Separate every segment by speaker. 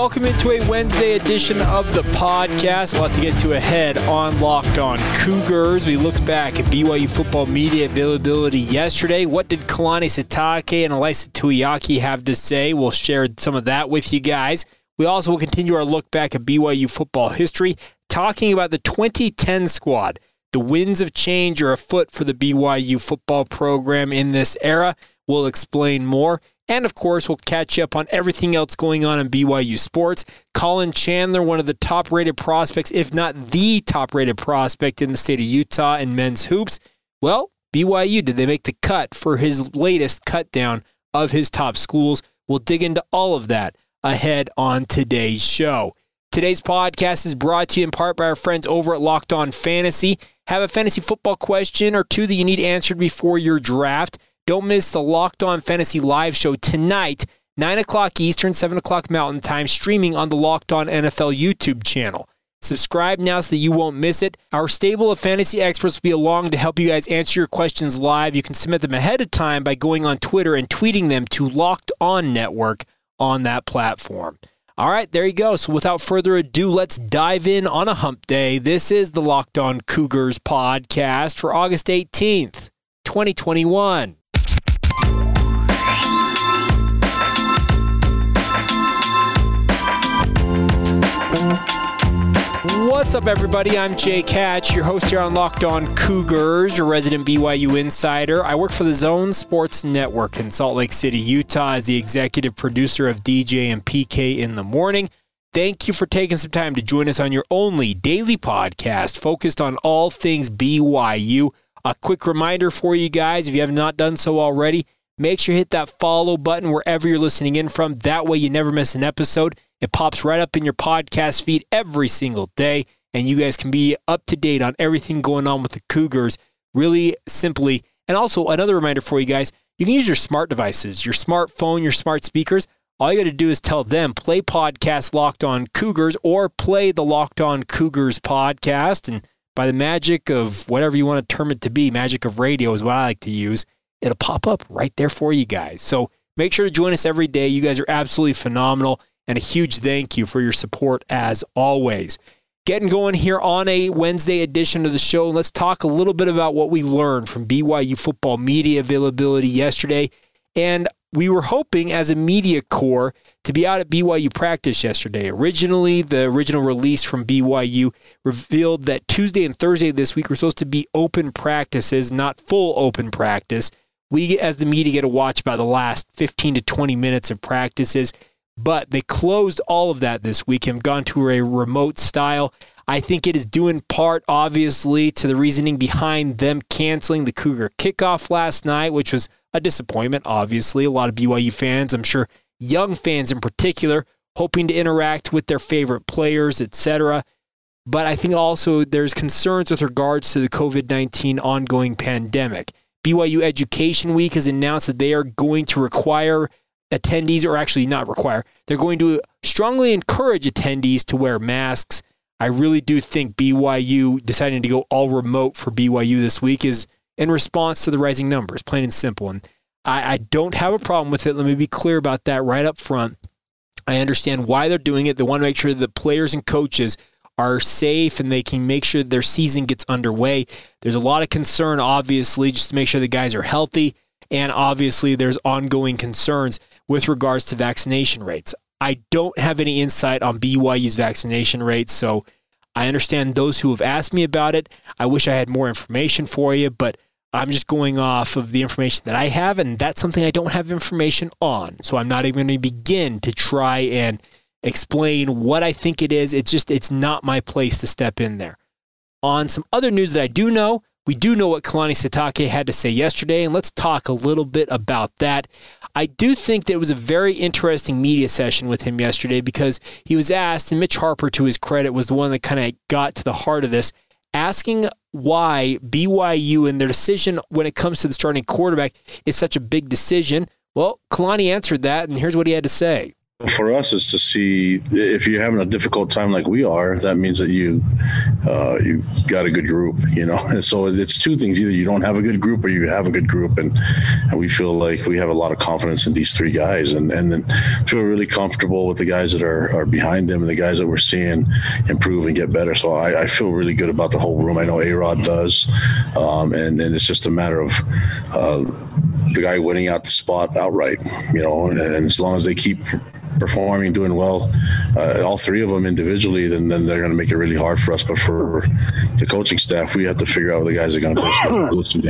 Speaker 1: Welcome into a Wednesday edition of the podcast. A lot to get to ahead on Locked On Cougars. We look back at BYU football media availability yesterday. What did Kalani Sitake and Ilaisa Tuiaki have to say? We'll share some of that with you guys. We also will continue our look back at BYU football history, talking about the 2010 squad. The winds of change are afoot for the BYU football program in this era. We'll explain more. And of course, we'll catch you up on everything else going on in BYU sports. Collin Chandler, one of the top rated prospects, if not the top rated prospect in the state of Utah in men's hoops. Well, BYU, did they make the cut for his latest cut down of his top schools? We'll dig into all of that ahead on today's show. Today's podcast is brought to you in part by our friends over at Locked On Fantasy. Have a fantasy football question or two that you need answered before your draft? Don't miss the Locked On Fantasy Live show tonight, 9 o'clock Eastern, 7 o'clock Mountain Time, streaming on the Locked On NFL YouTube channel. Subscribe now so that you won't miss it. Our stable of fantasy experts will be along to help you guys answer your questions live. You can submit them ahead of time by going on Twitter and tweeting them to Locked On Network on that platform. All right, there you go. So without further ado, let's dive in on a hump day. This is the Locked On Cougars podcast for August 18th, 2021. What's up, everybody? I'm Jake Hatch, your host here on Locked On Cougars, your resident BYU insider. I work for the Zone Sports Network in Salt Lake City, Utah, as the executive producer of DJ and PK in the morning. Thank you for taking some time to join us on your only daily podcast focused on all things BYU. A quick reminder for you guys if you have not done so already, make sure you hit that follow button wherever you're listening in from. That way, you never miss an episode. It pops right up in your podcast feed every single day, and you guys can be up to date on everything going on with the Cougars really simply. And also, another reminder for you guys you can use your smart devices, your smartphone, your smart speakers. All you got to do is tell them play podcast Locked On Cougars or play the Locked On Cougars podcast. And by the magic of whatever you want to term it to be, magic of radio is what I like to use, it'll pop up right there for you guys. So make sure to join us every day. You guys are absolutely phenomenal and a huge thank you for your support as always. Getting going here on a Wednesday edition of the show. Let's talk a little bit about what we learned from BYU football media availability yesterday. And we were hoping as a media corps to be out at BYU practice yesterday. Originally, the original release from BYU revealed that Tuesday and Thursday this week were supposed to be open practices, not full open practice. We, as the media, get to watch about the last 15 to 20 minutes of practices. But they closed all of that this week and gone to a remote style. I think it is due in part, obviously, to the reasoning behind them canceling the Cougar kickoff last night, which was a disappointment, obviously. A lot of BYU fans, I'm sure young fans in particular, hoping to interact with their favorite players, etc. But I think also there's concerns with regards to the COVID 19 ongoing pandemic. BYU Education Week has announced that they are going to require attendees, or actually not require, they're going to strongly encourage attendees to wear masks. I really do think BYU deciding to go all remote for BYU this week is in response to the rising numbers, plain and simple. And I, I don't have a problem with it. Let me be clear about that right up front. I understand why they're doing it. They want to make sure the players and coaches are safe and they can make sure their season gets underway. There's a lot of concern, obviously, just to make sure the guys are healthy. And obviously, there's ongoing concerns with regards to vaccination rates. I don't have any insight on BYU's vaccination rates, so I understand those who have asked me about it. I wish I had more information for you, but I'm just going off of the information that I have, and that's something I don't have information on. So I'm not even going to begin to try and explain what I think it is. It's just, it's not my place to step in there. On some other news that I do know, we do know what Kalani Sitake had to say yesterday, and let's talk a little bit about that. I do think that it was a very interesting media session with him yesterday because he was asked, and Mitch Harper, to his credit, was the one that kind of got to the heart of this, asking why BYU and their decision when it comes to the starting quarterback is such a big decision. Well, Kalani answered that, and here's what he had to say.
Speaker 2: For us, is to see if you're having a difficult time like we are. That means that you uh, you got a good group, you know. And so it's two things: either you don't have a good group, or you have a good group. And, and we feel like we have a lot of confidence in these three guys, and and then feel really comfortable with the guys that are are behind them and the guys that we're seeing improve and get better. So I, I feel really good about the whole room. I know A Rod does, um, and and it's just a matter of. Uh, the guy winning out the spot outright, you know, and, and as long as they keep performing, doing well, uh, all three of them individually, then then they're going to make it really hard for us. But for the coaching staff, we have to figure out the guys are going to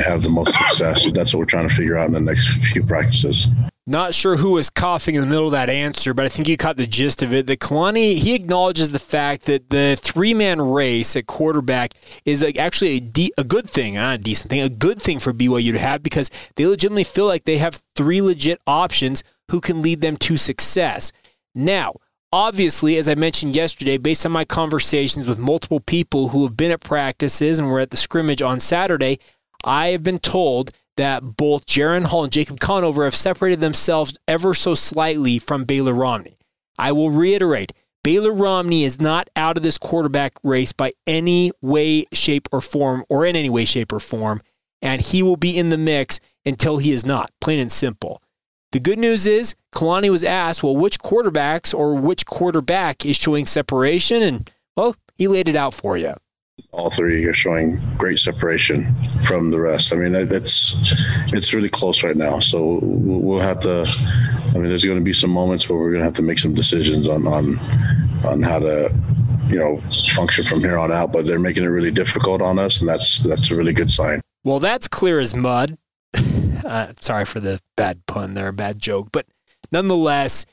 Speaker 2: have the most success. That's what we're trying to figure out in the next few practices.
Speaker 1: Not sure who was coughing in the middle of that answer, but I think you caught the gist of it. That Kalani he acknowledges the fact that the three man race at quarterback is actually a, de- a good thing, not a decent thing, a good thing for BYU to have because they legitimately feel like they have three legit options who can lead them to success. Now, obviously, as I mentioned yesterday, based on my conversations with multiple people who have been at practices and were at the scrimmage on Saturday, I have been told that both Jaren Hall and Jacob Conover have separated themselves ever so slightly from Baylor Romney. I will reiterate Baylor Romney is not out of this quarterback race by any way, shape, or form, or in any way, shape, or form, and he will be in the mix until he is not, plain and simple. The good news is Kalani was asked, well, which quarterbacks or which quarterback is showing separation? And, well, he laid it out for you.
Speaker 2: All three are showing great separation from the rest. I mean, that's it's really close right now. So we'll have to. I mean, there's going to be some moments where we're going to have to make some decisions on on on how to you know function from here on out. But they're making it really difficult on us, and that's that's a really good sign.
Speaker 1: Well, that's clear as mud. Uh, sorry for the bad pun there, bad joke, but nonetheless,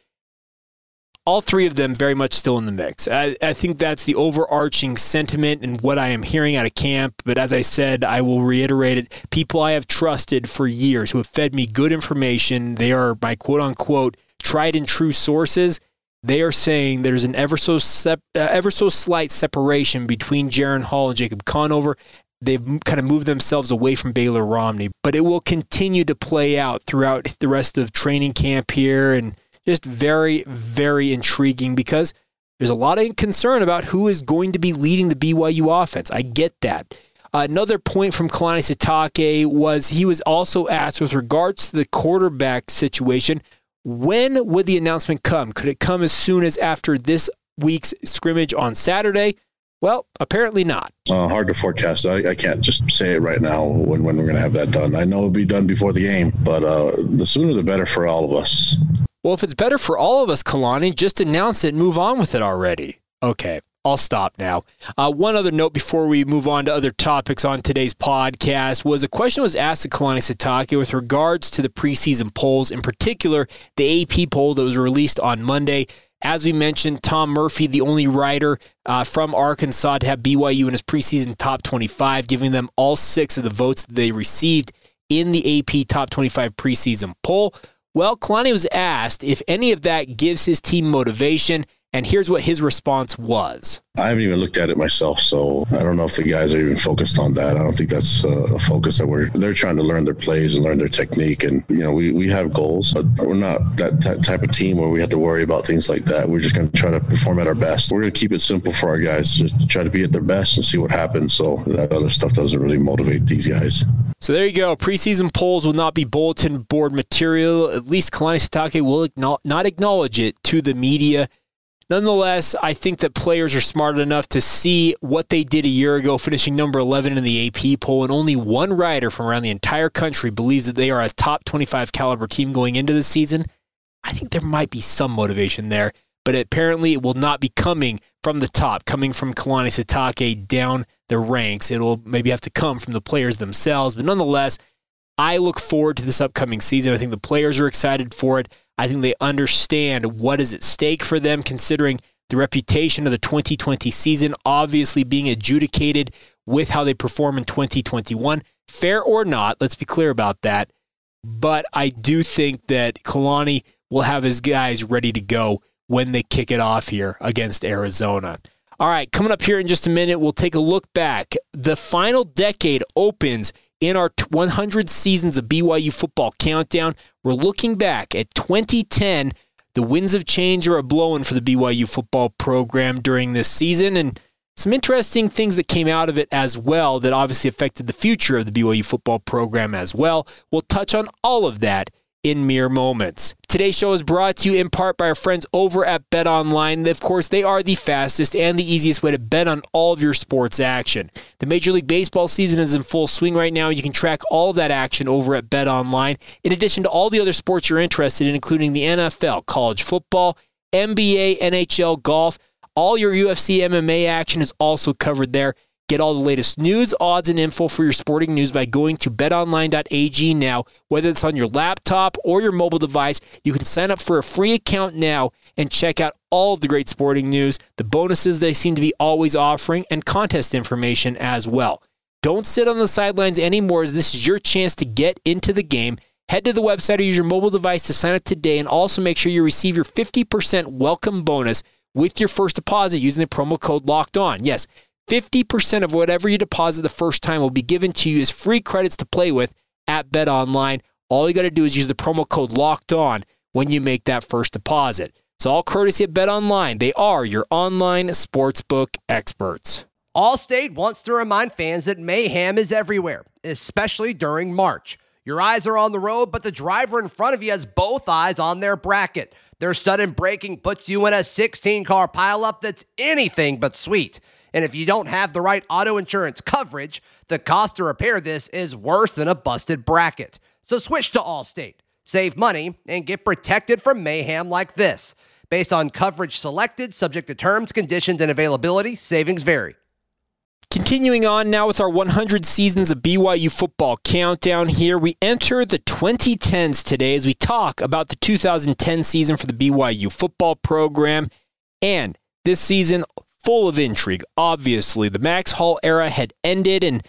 Speaker 1: all three of them very much still in the mix. I, I, think that's the overarching sentiment and what I am hearing out of camp. But as I said, I will reiterate it. People I have trusted for years who have fed me good information, they are my quote unquote tried and true sources. They are saying there's an ever so sep- uh, ever so slight separation between Jaren Hall and Jacob Conover, they've kind of moved themselves away from Baylor Romney, but it will continue to play out throughout the rest of training camp here and just very, very intriguing because there's a lot of concern about who is going to be leading the BYU offense. I get that. Another point from Kalani Sitake was he was also asked with regards to the quarterback situation, when would the announcement come? Could it come as soon as after this week's scrimmage on Saturday? Well, apparently not.
Speaker 2: Uh, hard to forecast. I, I, can't just say it right now when, when we're going to have that done. I know it'll be done before the game, but uh, the sooner the better for all of us.
Speaker 1: Well, if it's better for all of us, Kalani, just announce it and move on with it already. Okay, I'll stop now. Uh, one other note before we move on to other topics on today's podcast was a question was asked to Kalani Sitake with regards to the preseason polls, in particular the AP poll that was released on Monday. As we mentioned, Tom Murphy, the only writer uh, from Arkansas to have BYU in his preseason top 25, giving them all six of the votes they received in the AP top 25 preseason poll. Well, Kalani was asked if any of that gives his team motivation, and here's what his response was.
Speaker 2: I haven't even looked at it myself, so I don't know if the guys are even focused on that. I don't think that's uh, a focus that we're they're trying to learn their plays and learn their technique. And you know, we, we have goals, but we're not that, that type of team where we have to worry about things like that. We're just going to try to perform at our best. We're going to keep it simple for our guys, just try to be at their best and see what happens. So that other stuff doesn't really motivate these guys.
Speaker 1: So there you go. Preseason polls will not be bulletin board material. At least Kalani Sitake will not acknowledge it to the media. Nonetheless, I think that players are smart enough to see what they did a year ago, finishing number 11 in the AP poll, and only one writer from around the entire country believes that they are a top 25 caliber team going into the season. I think there might be some motivation there, but apparently it will not be coming from the top, coming from Kalani Sitake down the ranks. It'll maybe have to come from the players themselves, but nonetheless, I look forward to this upcoming season. I think the players are excited for it. I think they understand what is at stake for them, considering the reputation of the 2020 season obviously being adjudicated with how they perform in 2021. Fair or not, let's be clear about that. But I do think that Kalani will have his guys ready to go when they kick it off here against Arizona. All right, coming up here in just a minute, we'll take a look back. The final decade opens in our 100 seasons of BYU football countdown. We're looking back at 2010. The winds of change are a blowing for the BYU football program during this season, and some interesting things that came out of it as well that obviously affected the future of the BYU football program as well. We'll touch on all of that in mere moments. Today's show is brought to you in part by our friends over at Bet Online. Of course, they are the fastest and the easiest way to bet on all of your sports action. The Major League Baseball season is in full swing right now. You can track all of that action over at Bet Online, in addition to all the other sports you're interested in, including the NFL, college football, NBA, NHL, golf. All your UFC MMA action is also covered there. Get all the latest news, odds, and info for your sporting news by going to betonline.ag now. Whether it's on your laptop or your mobile device, you can sign up for a free account now and check out all of the great sporting news, the bonuses they seem to be always offering, and contest information as well. Don't sit on the sidelines anymore, as this is your chance to get into the game. Head to the website or use your mobile device to sign up today, and also make sure you receive your 50% welcome bonus with your first deposit using the promo code locked on. Yes, 50% of whatever you deposit the first time will be given to you as free credits to play with at Bet Online. All you got to do is use the promo code locked on when you make that first deposit. It's all courtesy of Bet Online. They are your online sportsbook experts.
Speaker 3: Allstate wants to remind fans that mayhem is everywhere, especially during March. Your eyes are on the road, but the driver in front of you has both eyes on their bracket. Their sudden braking puts you in a 16 car pileup that's anything but sweet. And if you don't have the right auto insurance coverage, the cost to repair this is worse than a busted bracket. So switch to Allstate, save money, and get protected from mayhem like this. Based on coverage selected, subject to terms, conditions, and availability, savings vary.
Speaker 1: Continuing on now with our 100 seasons of BYU football countdown here, we enter the 2010s today as we talk about the 2010 season for the BYU football program. And this season full of intrigue. Obviously, the Max Hall era had ended, and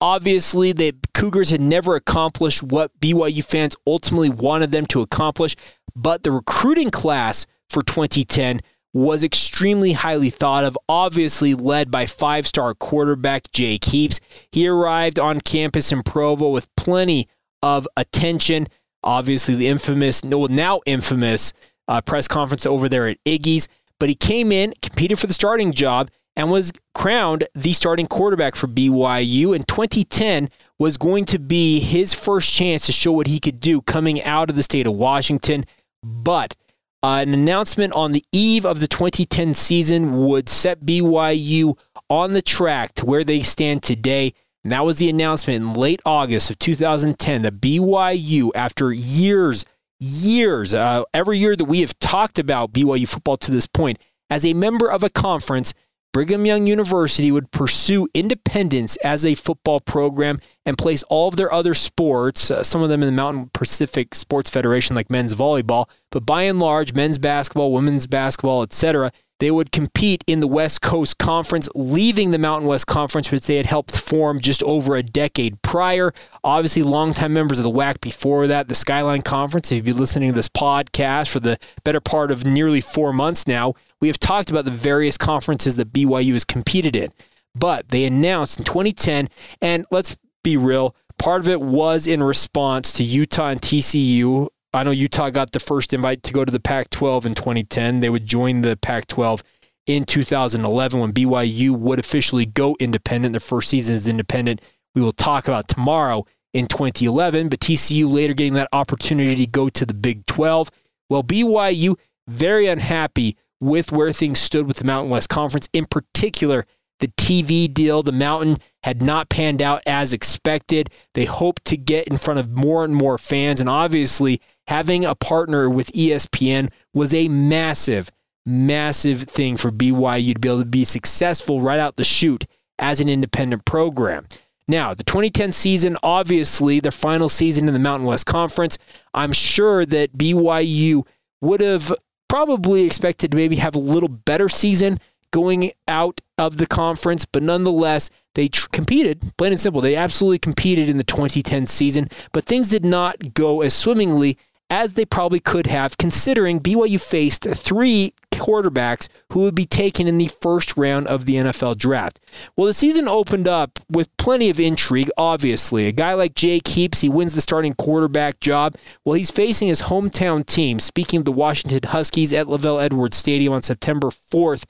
Speaker 1: obviously, the Cougars had never accomplished what BYU fans ultimately wanted them to accomplish. But the recruiting class for 2010 was extremely highly thought of, obviously led by five star quarterback Jake Heaps. He arrived on campus in Provo with plenty of attention. Obviously, the infamous, no, now infamous uh, press conference over there at Iggy's but he came in, competed for the starting job, and was crowned the starting quarterback for BYU. In 2010 was going to be his first chance to show what he could do coming out of the state of Washington. But uh, an announcement on the eve of the 2010 season would set BYU on the track to where they stand today. And that was the announcement in late August of 2010 that BYU, after years years, uh, every year that we have talked about BYU football to this point, as a member of a conference, Brigham Young University would pursue independence as a football program and place all of their other sports, uh, some of them in the Mountain Pacific Sports Federation, like men's volleyball, but by and large, men's basketball, women's basketball, etc., they would compete in the West Coast Conference, leaving the Mountain West Conference, which they had helped form just over a decade prior. Obviously, longtime members of the WAC before that, the Skyline Conference. If you've been listening to this podcast for the better part of nearly four months now, we have talked about the various conferences that BYU has competed in. But they announced in 2010, and let's be real, part of it was in response to Utah and TCU I know Utah got the first invite to go to the Pac 12 in 2010. They would join the Pac 12 in 2011 when BYU would officially go independent. Their first season is independent. We will talk about tomorrow in 2011, but TCU later getting that opportunity to go to the Big 12. Well, BYU very unhappy with where things stood with the Mountain West Conference, in particular the TV deal, the Mountain had not panned out as expected. They hoped to get in front of more and more fans. And obviously, having a partner with ESPN was a massive, massive thing for BYU to be able to be successful right out the chute as an independent program. Now, the 2010 season, obviously, their final season in the Mountain West Conference, I'm sure that BYU would have probably expected to maybe have a little better season going out of the conference, but nonetheless, they tr- competed, plain and simple. They absolutely competed in the 2010 season, but things did not go as swimmingly as they probably could have, considering BYU faced three quarterbacks who would be taken in the first round of the NFL draft. Well, the season opened up with plenty of intrigue, obviously. A guy like Jake Heaps, he wins the starting quarterback job. Well, he's facing his hometown team, speaking of the Washington Huskies at LaVell Edwards Stadium on September 4th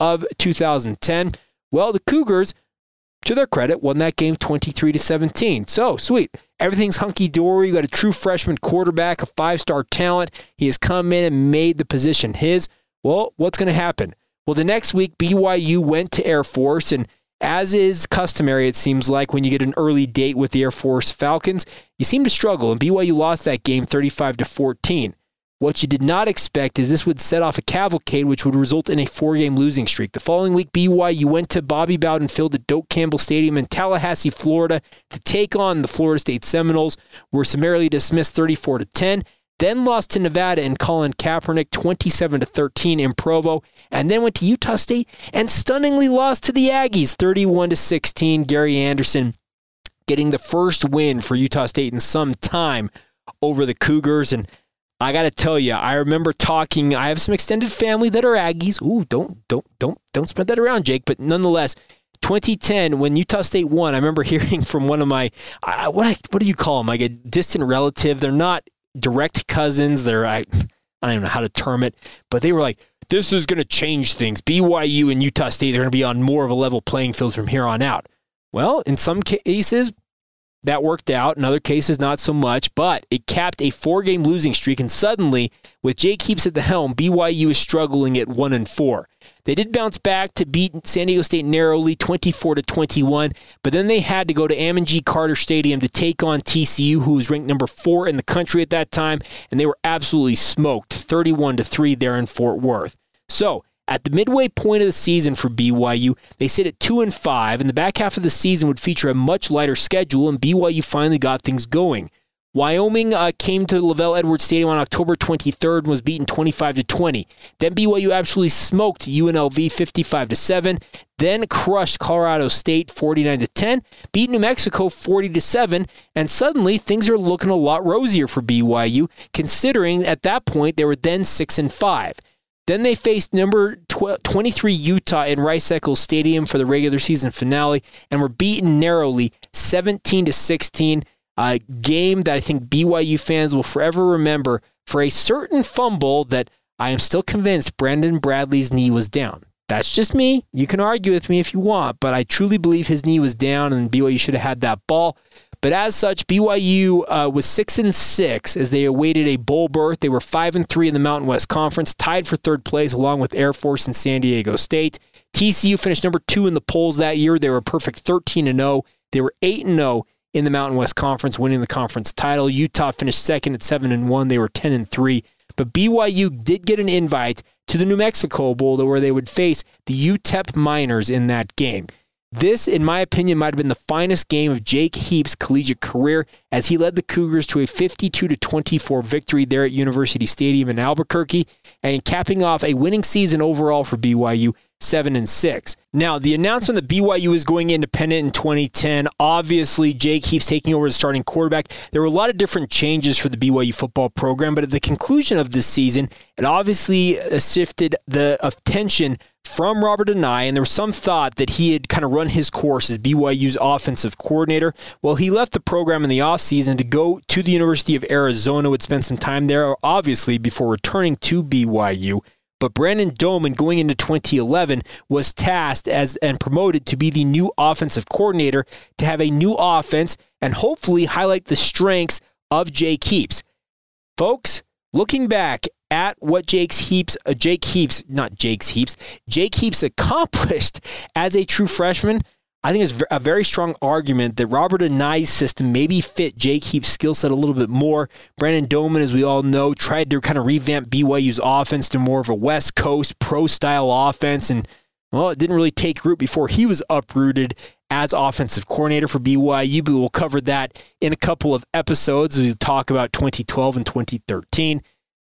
Speaker 1: of 2010. Well, the Cougars to their credit, won that game 23 to 17. So sweet. Everything's hunky dory. You got a true freshman quarterback, a five star talent. He has come in and made the position his. Well, what's going to happen? Well, the next week, BYU went to Air Force, and as is customary, it seems like when you get an early date with the Air Force Falcons, you seem to struggle, and BYU lost that game 35 to 14. What you did not expect is this would set off a cavalcade, which would result in a four game losing streak. The following week, BYU went to Bobby Bowden Field at Doak Campbell Stadium in Tallahassee, Florida, to take on the Florida State Seminoles, were summarily dismissed 34 to 10. Then lost to Nevada and Colin Kaepernick 27 to 13 in Provo, and then went to Utah State and stunningly lost to the Aggies 31 to 16. Gary Anderson getting the first win for Utah State in some time over the Cougars and I got to tell you, I remember talking. I have some extended family that are Aggies. Ooh, don't don't don't don't spread that around, Jake. But nonetheless, 2010 when Utah State won, I remember hearing from one of my what I, what do you call them? Like a distant relative. They're not direct cousins. They're I, I don't even know how to term it, but they were like, "This is going to change things." BYU and Utah State they're going to be on more of a level playing field from here on out. Well, in some cases, that worked out. In other cases, not so much, but it capped a four game losing streak. And suddenly, with Jake Heaps at the helm, BYU is struggling at one and four. They did bounce back to beat San Diego State narrowly, 24 to 21, but then they had to go to Amon G. Carter Stadium to take on TCU, who was ranked number four in the country at that time, and they were absolutely smoked, 31 to three there in Fort Worth. So at the midway point of the season for BYU, they sit at 2 and 5, and the back half of the season would feature a much lighter schedule, and BYU finally got things going. Wyoming uh, came to LaVell Edwards Stadium on October 23rd and was beaten 25 to 20. Then BYU absolutely smoked UNLV 55 to 7. Then crushed Colorado State 49 to 10. Beat New Mexico 40 to 7. And suddenly things are looking a lot rosier for BYU, considering at that point they were then 6 and 5. Then they faced number 23 Utah in Rice Eccles Stadium for the regular season finale and were beaten narrowly 17 to 16. A game that I think BYU fans will forever remember for a certain fumble that I am still convinced Brandon Bradley's knee was down. That's just me. You can argue with me if you want, but I truly believe his knee was down and BYU should have had that ball. But as such, BYU uh, was six and six as they awaited a bowl berth. They were five and three in the Mountain West Conference, tied for third place along with Air Force and San Diego State. TCU finished number two in the polls that year. They were a perfect 13 and 0. They were 8 and 0 in the Mountain West Conference, winning the conference title. Utah finished second at 7 and 1. They were 10 and 3. But BYU did get an invite to the New Mexico Bowl where they would face the UTEP Miners in that game. This, in my opinion, might have been the finest game of Jake Heap's collegiate career as he led the Cougars to a 52 24 victory there at University Stadium in Albuquerque and capping off a winning season overall for BYU, 7 and 6. Now, the announcement that BYU is going independent in 2010, obviously Jake Heaps taking over as starting quarterback. There were a lot of different changes for the BYU football program, but at the conclusion of this season, it obviously uh, shifted the attention from Robert Anae, and there was some thought that he had kind of run his course as BYU's offensive coordinator. Well, he left the program in the offseason to go to the University of Arizona, would spend some time there, obviously, before returning to BYU. But Brandon Doman, going into 2011, was tasked as and promoted to be the new offensive coordinator to have a new offense and hopefully highlight the strengths of Jake Heaps. Folks, looking back at what Jake's Heaps, uh, Jake Heaps, not Jake's Heaps, Jake Heaps accomplished as a true freshman, I think it's a very strong argument that Robert Anae's system maybe fit Jake Heap's skill set a little bit more. Brandon Doman, as we all know, tried to kind of revamp BYU's offense to more of a West Coast pro style offense. And, well, it didn't really take root before he was uprooted as offensive coordinator for BYU. But we'll cover that in a couple of episodes as we talk about 2012 and 2013.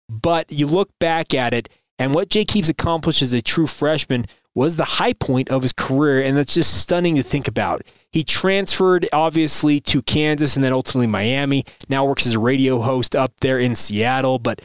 Speaker 1: But you look back at it, and what Jake Heaps accomplished as a true freshman was the high point of his career, and that's just stunning to think about. He transferred, obviously, to Kansas and then ultimately Miami. Now works as a radio host up there in Seattle, but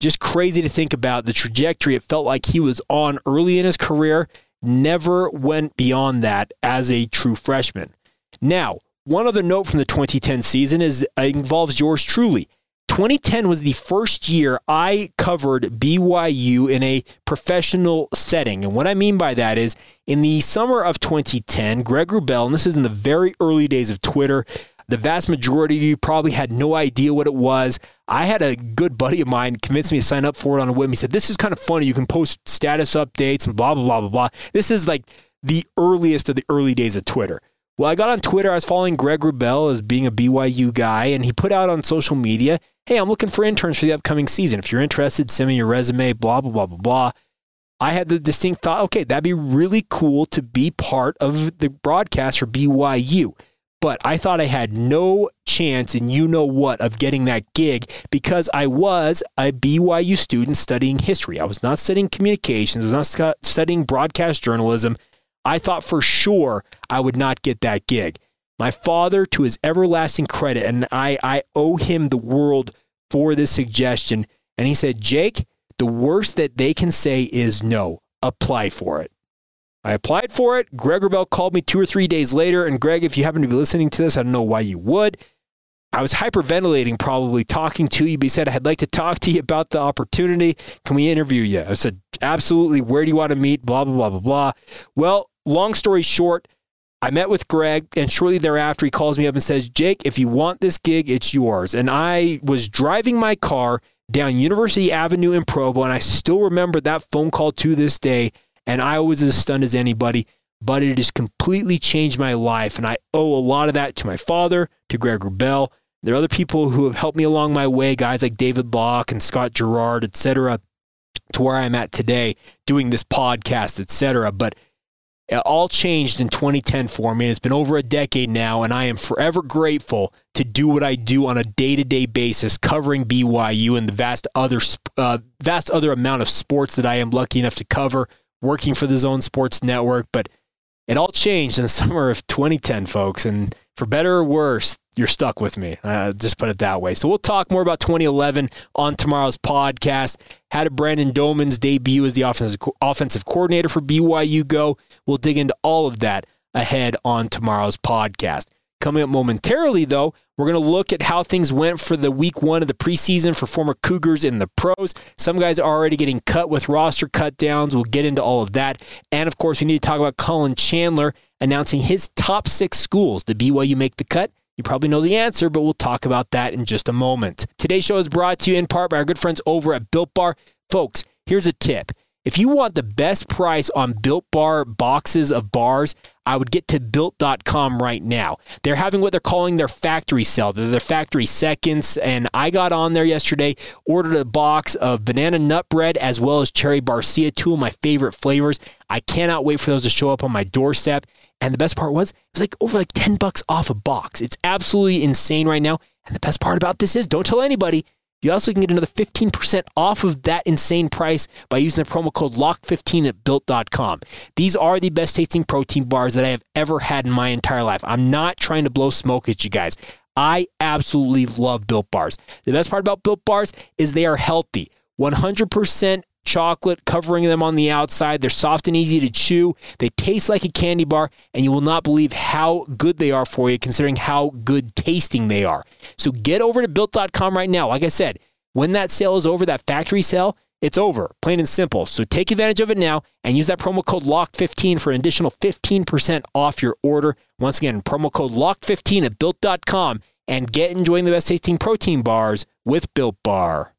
Speaker 1: just crazy to think about the trajectory it felt like he was on early in his career, never went beyond that as a true freshman. Now, one other note from the 2010 season is uh, involves yours truly. 2010 was the first year I covered BYU in a professional setting. And what I mean by that is in the summer of 2010, Greg Wrubell, and this is in the very early days of Twitter, the vast majority of you probably had no idea what it was. I had a good buddy of mine convince me to sign up for it on a whim. He said, This is kind of funny. You can post status updates and blah, blah, blah, blah, blah. This is like the earliest of the early days of Twitter. Well, I got on Twitter. I was following Greg Wrubell as being a BYU guy, and he put out on social media hey, I'm looking for interns for the upcoming season. If you're interested, send me your resume, blah, blah, blah, blah, blah. I had the distinct thought, okay, that'd be really cool to be part of the broadcast for BYU. But I thought I had no chance, and you know what, of getting that gig because I was a BYU student studying history. I was not studying communications, I was not studying broadcast journalism. I thought for sure I would not get that gig. My father, to his everlasting credit, and I, I owe him the world for this suggestion. And he said, Jake, the worst that they can say is no, apply for it. I applied for it. Greg Wrubell called me two or three days later. And Greg, if you happen to be listening to this, I don't know why you would. I was hyperventilating, probably talking to you, but he said, I'd like to talk to you about the opportunity. Can we interview you? I said, absolutely. Where do you want to meet? Blah, blah, blah, blah, blah. Well, long story short, I met with Greg, and shortly thereafter, he calls me up and says, Jake, if you want this gig, it's yours. And I was driving my car down University Avenue in Provo, and I still remember that phone call to this day. And I was as stunned as anybody, but it has completely changed my life. And I owe a lot of that to my father, to Greg Wrubell. There are other people who have helped me along my way, guys like David Locke and Scott Garrard, etc., to where I'm at today, doing this podcast, etc. But it all changed in 2010 for me. It's been over a decade now, and I am forever grateful to do what I do on a day-to-day basis, covering BYU and the vast other uh, vast other amount of sports that I am lucky enough to cover, working for the Zone Sports Network. But it all changed in the summer of 2010, folks, and for better or worse, you're stuck with me. Uh, just put it that way. So we'll talk more about 2011 on tomorrow's podcast. How did Brandon Doman's debut as the offensive offensive coordinator for BYU go? We'll dig into all of that ahead on tomorrow's podcast. Coming up momentarily, though, we're going to look at how things went for the week one of the preseason for former Cougars in the pros. Some guys are already getting cut with roster cut downs. We'll get into all of that. And of course, we need to talk about Collin Chandler announcing his top six schools. Did BYU make the cut? You probably know the answer, but we'll talk about that in just a moment. Today's show is brought to you in part by our good friends over at Built Bar. Folks, here's a tip. If you want the best price on Built Bar boxes of bars, I would get to built.com right now. They're having what they're calling their factory sale. They're their factory seconds. And I got on there yesterday, ordered a box of banana nut bread as well as cherry barcia, two of my favorite flavors. I cannot wait for those to show up on my doorstep. And the best part was, it was like over like 10 bucks off a box. It's absolutely insane right now. And the best part about this is, don't tell anybody. You also can get another 15% off of that insane price by using the promo code LOCK15 at built.com. These are the best tasting protein bars that I have ever had in my entire life. I'm not trying to blow smoke at you guys. I absolutely love built bars. The best part about built bars is they are healthy. 100% chocolate covering them on the outside. They're soft and easy to chew. They taste like a candy bar, and you will not believe how good they are for you, considering how good tasting they are. So get over to built.com right now. Like I said, when that sale is over, that factory sale, it's over, plain and simple. So take advantage of it now and use that promo code LOCK15 for an additional 15% off your order. Once again, promo code LOCK15 at built.com and get enjoying the best tasting protein bars with Built Bar.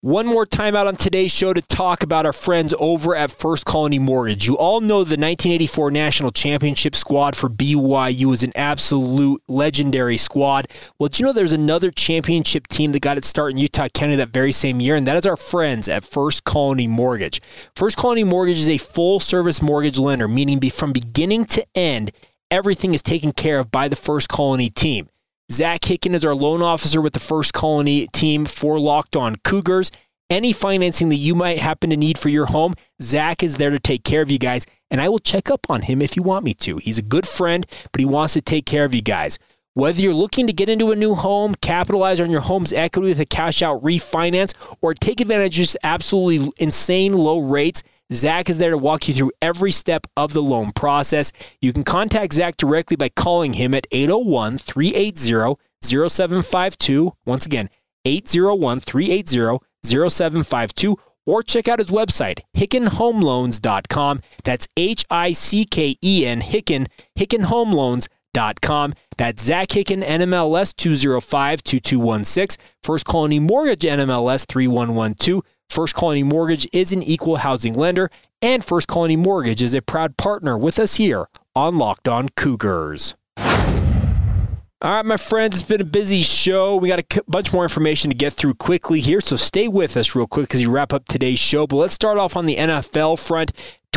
Speaker 1: One more time out on today's show to talk about our friends over at First Colony Mortgage. You all know the 1984 National Championship squad for BYU was an absolute legendary squad. Well, do you know there's another championship team that got its start in Utah County that very same year? And that is our friends at First Colony Mortgage. First Colony Mortgage is a full service mortgage lender, meaning from beginning to end, everything is taken care of by the First Colony team. Zach Hicken is our loan officer with the First Colony team for Locked On Cougars. any financing that you might happen to need for your home, Zach is there to take care of you guys. And I will check up on him if you want me to. He's a good friend, but he wants to take care of you guys. Whether you're looking to get into a new home, capitalize on your home's equity with a cash out refinance, or take advantage of just absolutely insane low rates, Zach is there to walk you through every step of the loan process. You can contact Zach directly by calling him at 801 380 0752. Once again, 801 380 0752 or check out his website, hickenhomeloans.com. That's H I C K E N, Hicken, hickenhomeloans.com. That's Zach Hicken, NMLS 205 2216. First Colony Mortgage, NMLS 3112. First Colony Mortgage is an equal housing lender, and First Colony Mortgage is a proud partner with us here on Locked On Cougars. All right, my friends, it's been a busy show. We got a bunch more information to get through quickly here, so stay with us real quick as you wrap up today's show. But let's start off on the NFL front.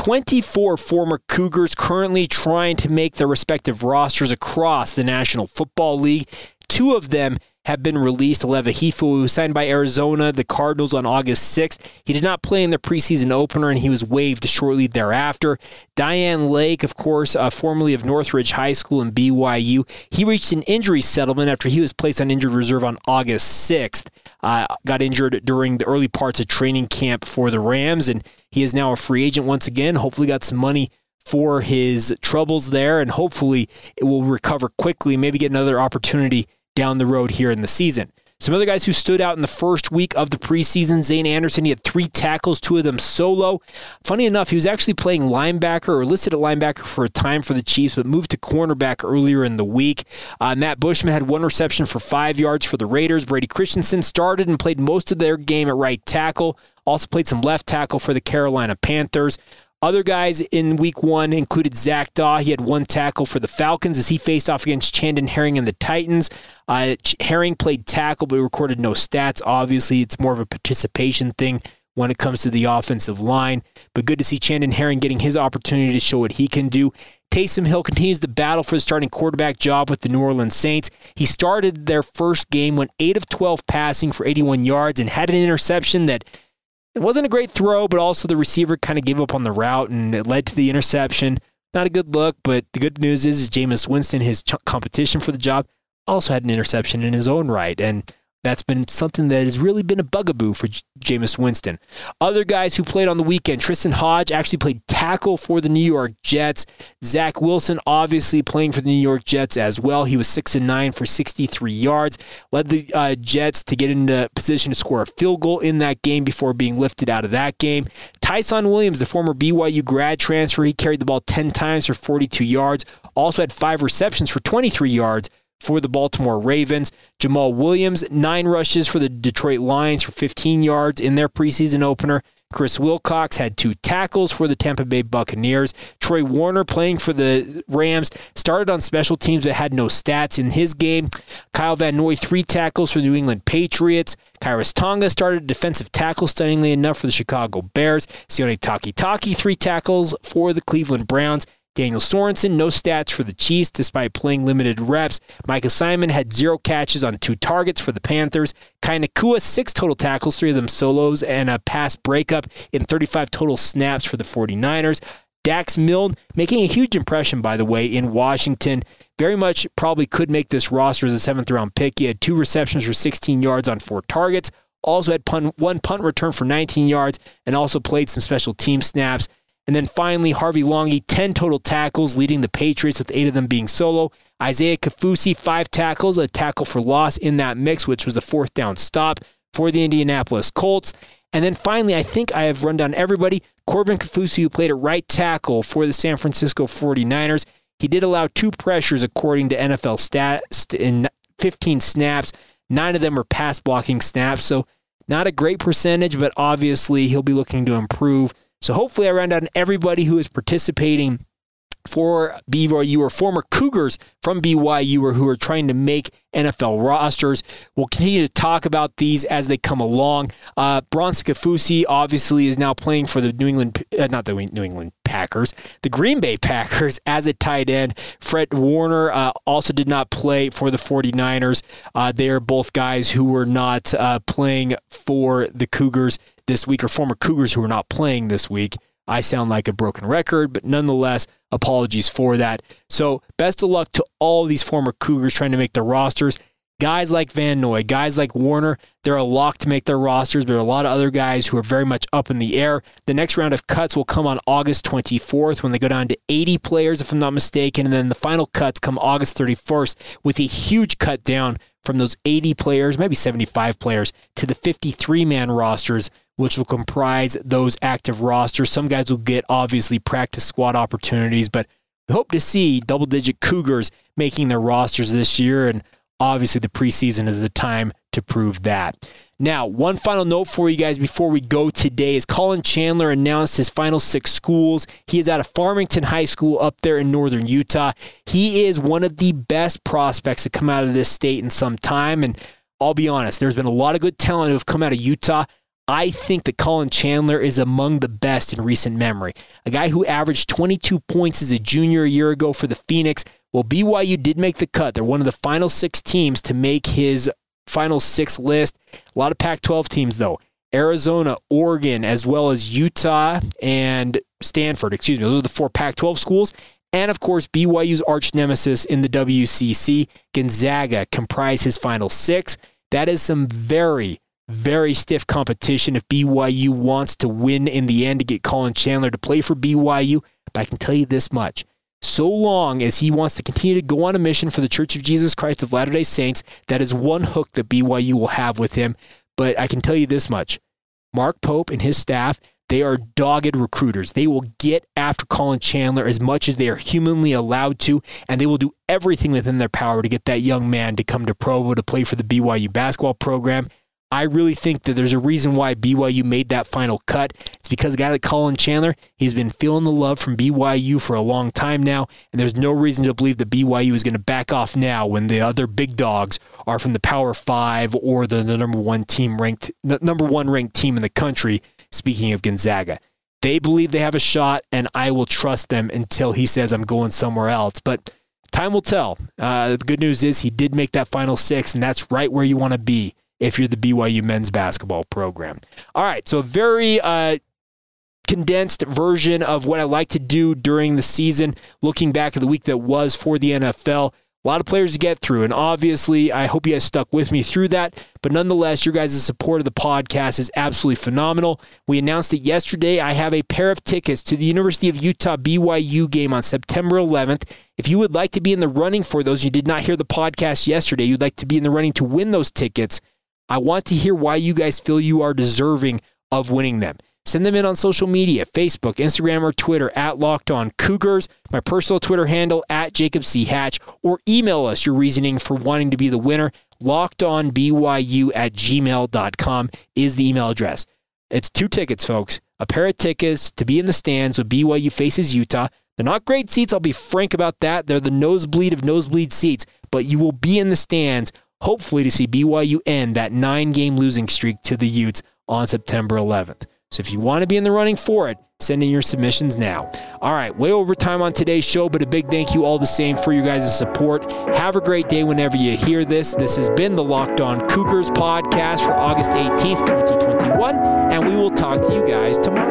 Speaker 1: 24 former Cougars currently trying to make their respective rosters across the National Football League. Two of them have been released. Aleva Hifo, who was signed by Arizona, the Cardinals on August 6th. He did not play in the preseason opener and he was waived shortly thereafter. Dayan Lake, of course, uh, formerly of Northridge High School and BYU, he reached an injury settlement after he was placed on injured reserve on August 6th. Uh, got injured during the early parts of training camp for the Rams, and he is now a free agent once again. Hopefully, got some money for his troubles there, and hopefully, it will recover quickly. Maybe get another opportunity down the road here in the season. Some other guys who stood out in the first week of the preseason, Zane Anderson, he had three tackles, two of them solo. Funny enough, he was actually playing linebacker or listed at linebacker for a time for the Chiefs, but moved to cornerback earlier in the week. Uh, Matt Bushman had one reception for five yards for the Raiders. Brady Christensen started and played most of their game at right tackle. Also played some left tackle for the Carolina Panthers. Other guys in week one included Zach Dawe. He had one tackle for the Falcons as he faced off against Chandon Herring and the Titans. Uh, Herring played tackle, but recorded no stats. Obviously, it's more of a participation thing when it comes to the offensive line. But good to see Chandon Herring getting his opportunity to show what he can do. Taysom Hill continues the battle for the starting quarterback job with the New Orleans Saints. He started their first game, went 8 of 12 passing for 81 yards, and had an interception that it wasn't a great throw, but also the receiver kind of gave up on the route and it led to the interception. Not a good look, but the good news is, is Jameis Winston, his ch- competition for the job, also had an interception in his own right. And that's been something that has really been a bugaboo for J- Jameis Winston. Other guys who played on the weekend, Tristen Hoge actually played tackle for the New York Jets. Zach Wilson obviously playing for the New York Jets as well. He was 6 and 9 for 63 yards. Led the uh, Jets to get into position to score a field goal in that game before being lifted out of that game. Ty'Son Williams, the former BYU grad transfer, he carried the ball 10 times for 42 yards. Also had five receptions for 23 yards for the Baltimore Ravens. Jamaal Williams, nine rushes for the Detroit Lions for 15 yards in their preseason opener. Chris Wilcox had two tackles for the Tampa Bay Buccaneers. Troy Warner, playing for the Rams, started on special teams but had no stats in his game. Kyle Van Noy, three tackles for the New England Patriots. Khyiris Tonga started defensive tackle, stunningly enough, for the Chicago Bears. Sione Takitaki, three tackles for the Cleveland Browns. Daniel Sorensen, no stats for the Chiefs despite playing limited reps. Micah Simon had zero catches on two targets for the Panthers. Kai Nacua, six total tackles, three of them solos, and a pass breakup in 35 total snaps for the 49ers. Dax Milne making a huge impression, by the way, in Washington. Very much probably could make this roster as a seventh round pick. He had two receptions for 16 yards on four targets. Also had punt, one punt return for 19 yards and also played some special team snaps. And then finally, Harvey Langi, 10 total tackles, leading the Patriots with eight of them being solo. Isaiah Kaufusi, five tackles, a tackle for loss in that mix, which was a fourth down stop for the Indianapolis Colts. And then finally, I think I have run down everybody. Corbin Kaufusi, who played at right tackle for the San Francisco 49ers. He did allow two pressures according to NFL stats in 15 snaps. Nine of them were pass blocking snaps. So not a great percentage, but obviously he'll be looking to improve. So hopefully I round out everybody who is participating for BYU or former Cougars from BYU or who are trying to make NFL rosters. We'll continue to talk about these as they come along. Uh, Bronson Kaufusi obviously is now playing for the New England, uh, not the New England Packers, the Green Bay Packers as a tight end. Fred Warner uh, also did not play for the 49ers. Uh, they are both guys who were not uh, playing for the Cougars this week, or former Cougars who are not playing this week. I sound like a broken record, but nonetheless, apologies for that. So, best of luck to all these former Cougars trying to make their rosters. Guys like Van Noy, guys like Warner, they're a lock to make their rosters. There are a lot of other guys who are very much up in the air. The next round of cuts will come on August 24th when they go down to 80 players, if I'm not mistaken. And then the final cuts come August 31st with a huge cut down from those 80 players, maybe 75 players, to the 53 man rosters which will comprise those active rosters. Some guys will get obviously practice squad opportunities, but we hope to see double digit Cougars making their rosters this year. And obviously, the preseason is the time to prove that. Now, one final note for you guys before we go today is Collin Chandler announced his final six schools. He is out of Farmington High School up there in northern Utah. He is one of the best prospects to come out of this state in some time. And I'll be honest, there's been a lot of good talent who have come out of Utah. I think that Collin Chandler is among the best in recent memory. A guy who averaged 22 points as a junior a year ago for the Phoenix. Well, BYU did make the cut. They're one of the final six teams to make his final six list. A lot of Pac 12 teams, though. Arizona, Oregon, as well as Utah and Stanford. Excuse me. Those are the four Pac 12 schools. And of course, BYU's arch nemesis in the WCC, Gonzaga, comprise his final six. That is some very, very stiff competition if BYU wants to win in the end to get Collin Chandler to play for BYU. But I can tell you this much. So long as he wants to continue to go on a mission for the Church of Jesus Christ of Latter day Saints, that is one hook that BYU will have with him. But I can tell you this much Mark Pope and his staff, they are dogged recruiters. They will get after Collin Chandler as much as they are humanly allowed to, and they will do everything within their power to get that young man to come to Provo to play for the BYU basketball program. I really think that there's a reason why BYU made that final cut. It's because a guy like Collin Chandler, he's been feeling the love from BYU for a long time now, and there's no reason to believe that BYU is going to back off now when the other big dogs are from the Power Five or the, the number one team ranked, number one ranked team in the country. Speaking of Gonzaga, they believe they have a shot, and I will trust them until he says I'm going somewhere else. But time will tell. Uh, the good news is he did make that final six, and that's right where you want to be if you're the BYU men's basketball program. All right, so a very uh, condensed version of what I like to do during the season, looking back at the week that was for the NFL. A lot of players to get through, and obviously, I hope you guys stuck with me through that. But nonetheless, your guys' support of the podcast is absolutely phenomenal. We announced it yesterday. I have a pair of tickets to the University of Utah BYU game on September 11th. If you would like to be in the running for those, you did not hear the podcast yesterday, you'd like to be in the running to win those tickets, I want to hear why you guys feel you are deserving of winning them. Send them in on social media Facebook, Instagram, or Twitter at Locked On Cougars, my personal Twitter handle at Jacob C. Hatch, or email us your reasoning for wanting to be the winner. Locked on LockedOnBYU at gmail.com is the email address. It's two tickets, folks. A pair of tickets to be in the stands when BYU faces Utah. They're not great seats, I'll be frank about that. They're the nosebleed of nosebleed seats, but you will be in the stands hopefully to see BYU end that nine game losing streak to the Utes on September 11th. So if you want to be in the running for it, send in your submissions now. All right, way over time on today's show, but a big thank you all the same for your guys' support. Have a great day whenever you hear this. This has been the Locked On Cougars podcast for August 18th, 2021, and we will talk to you guys tomorrow.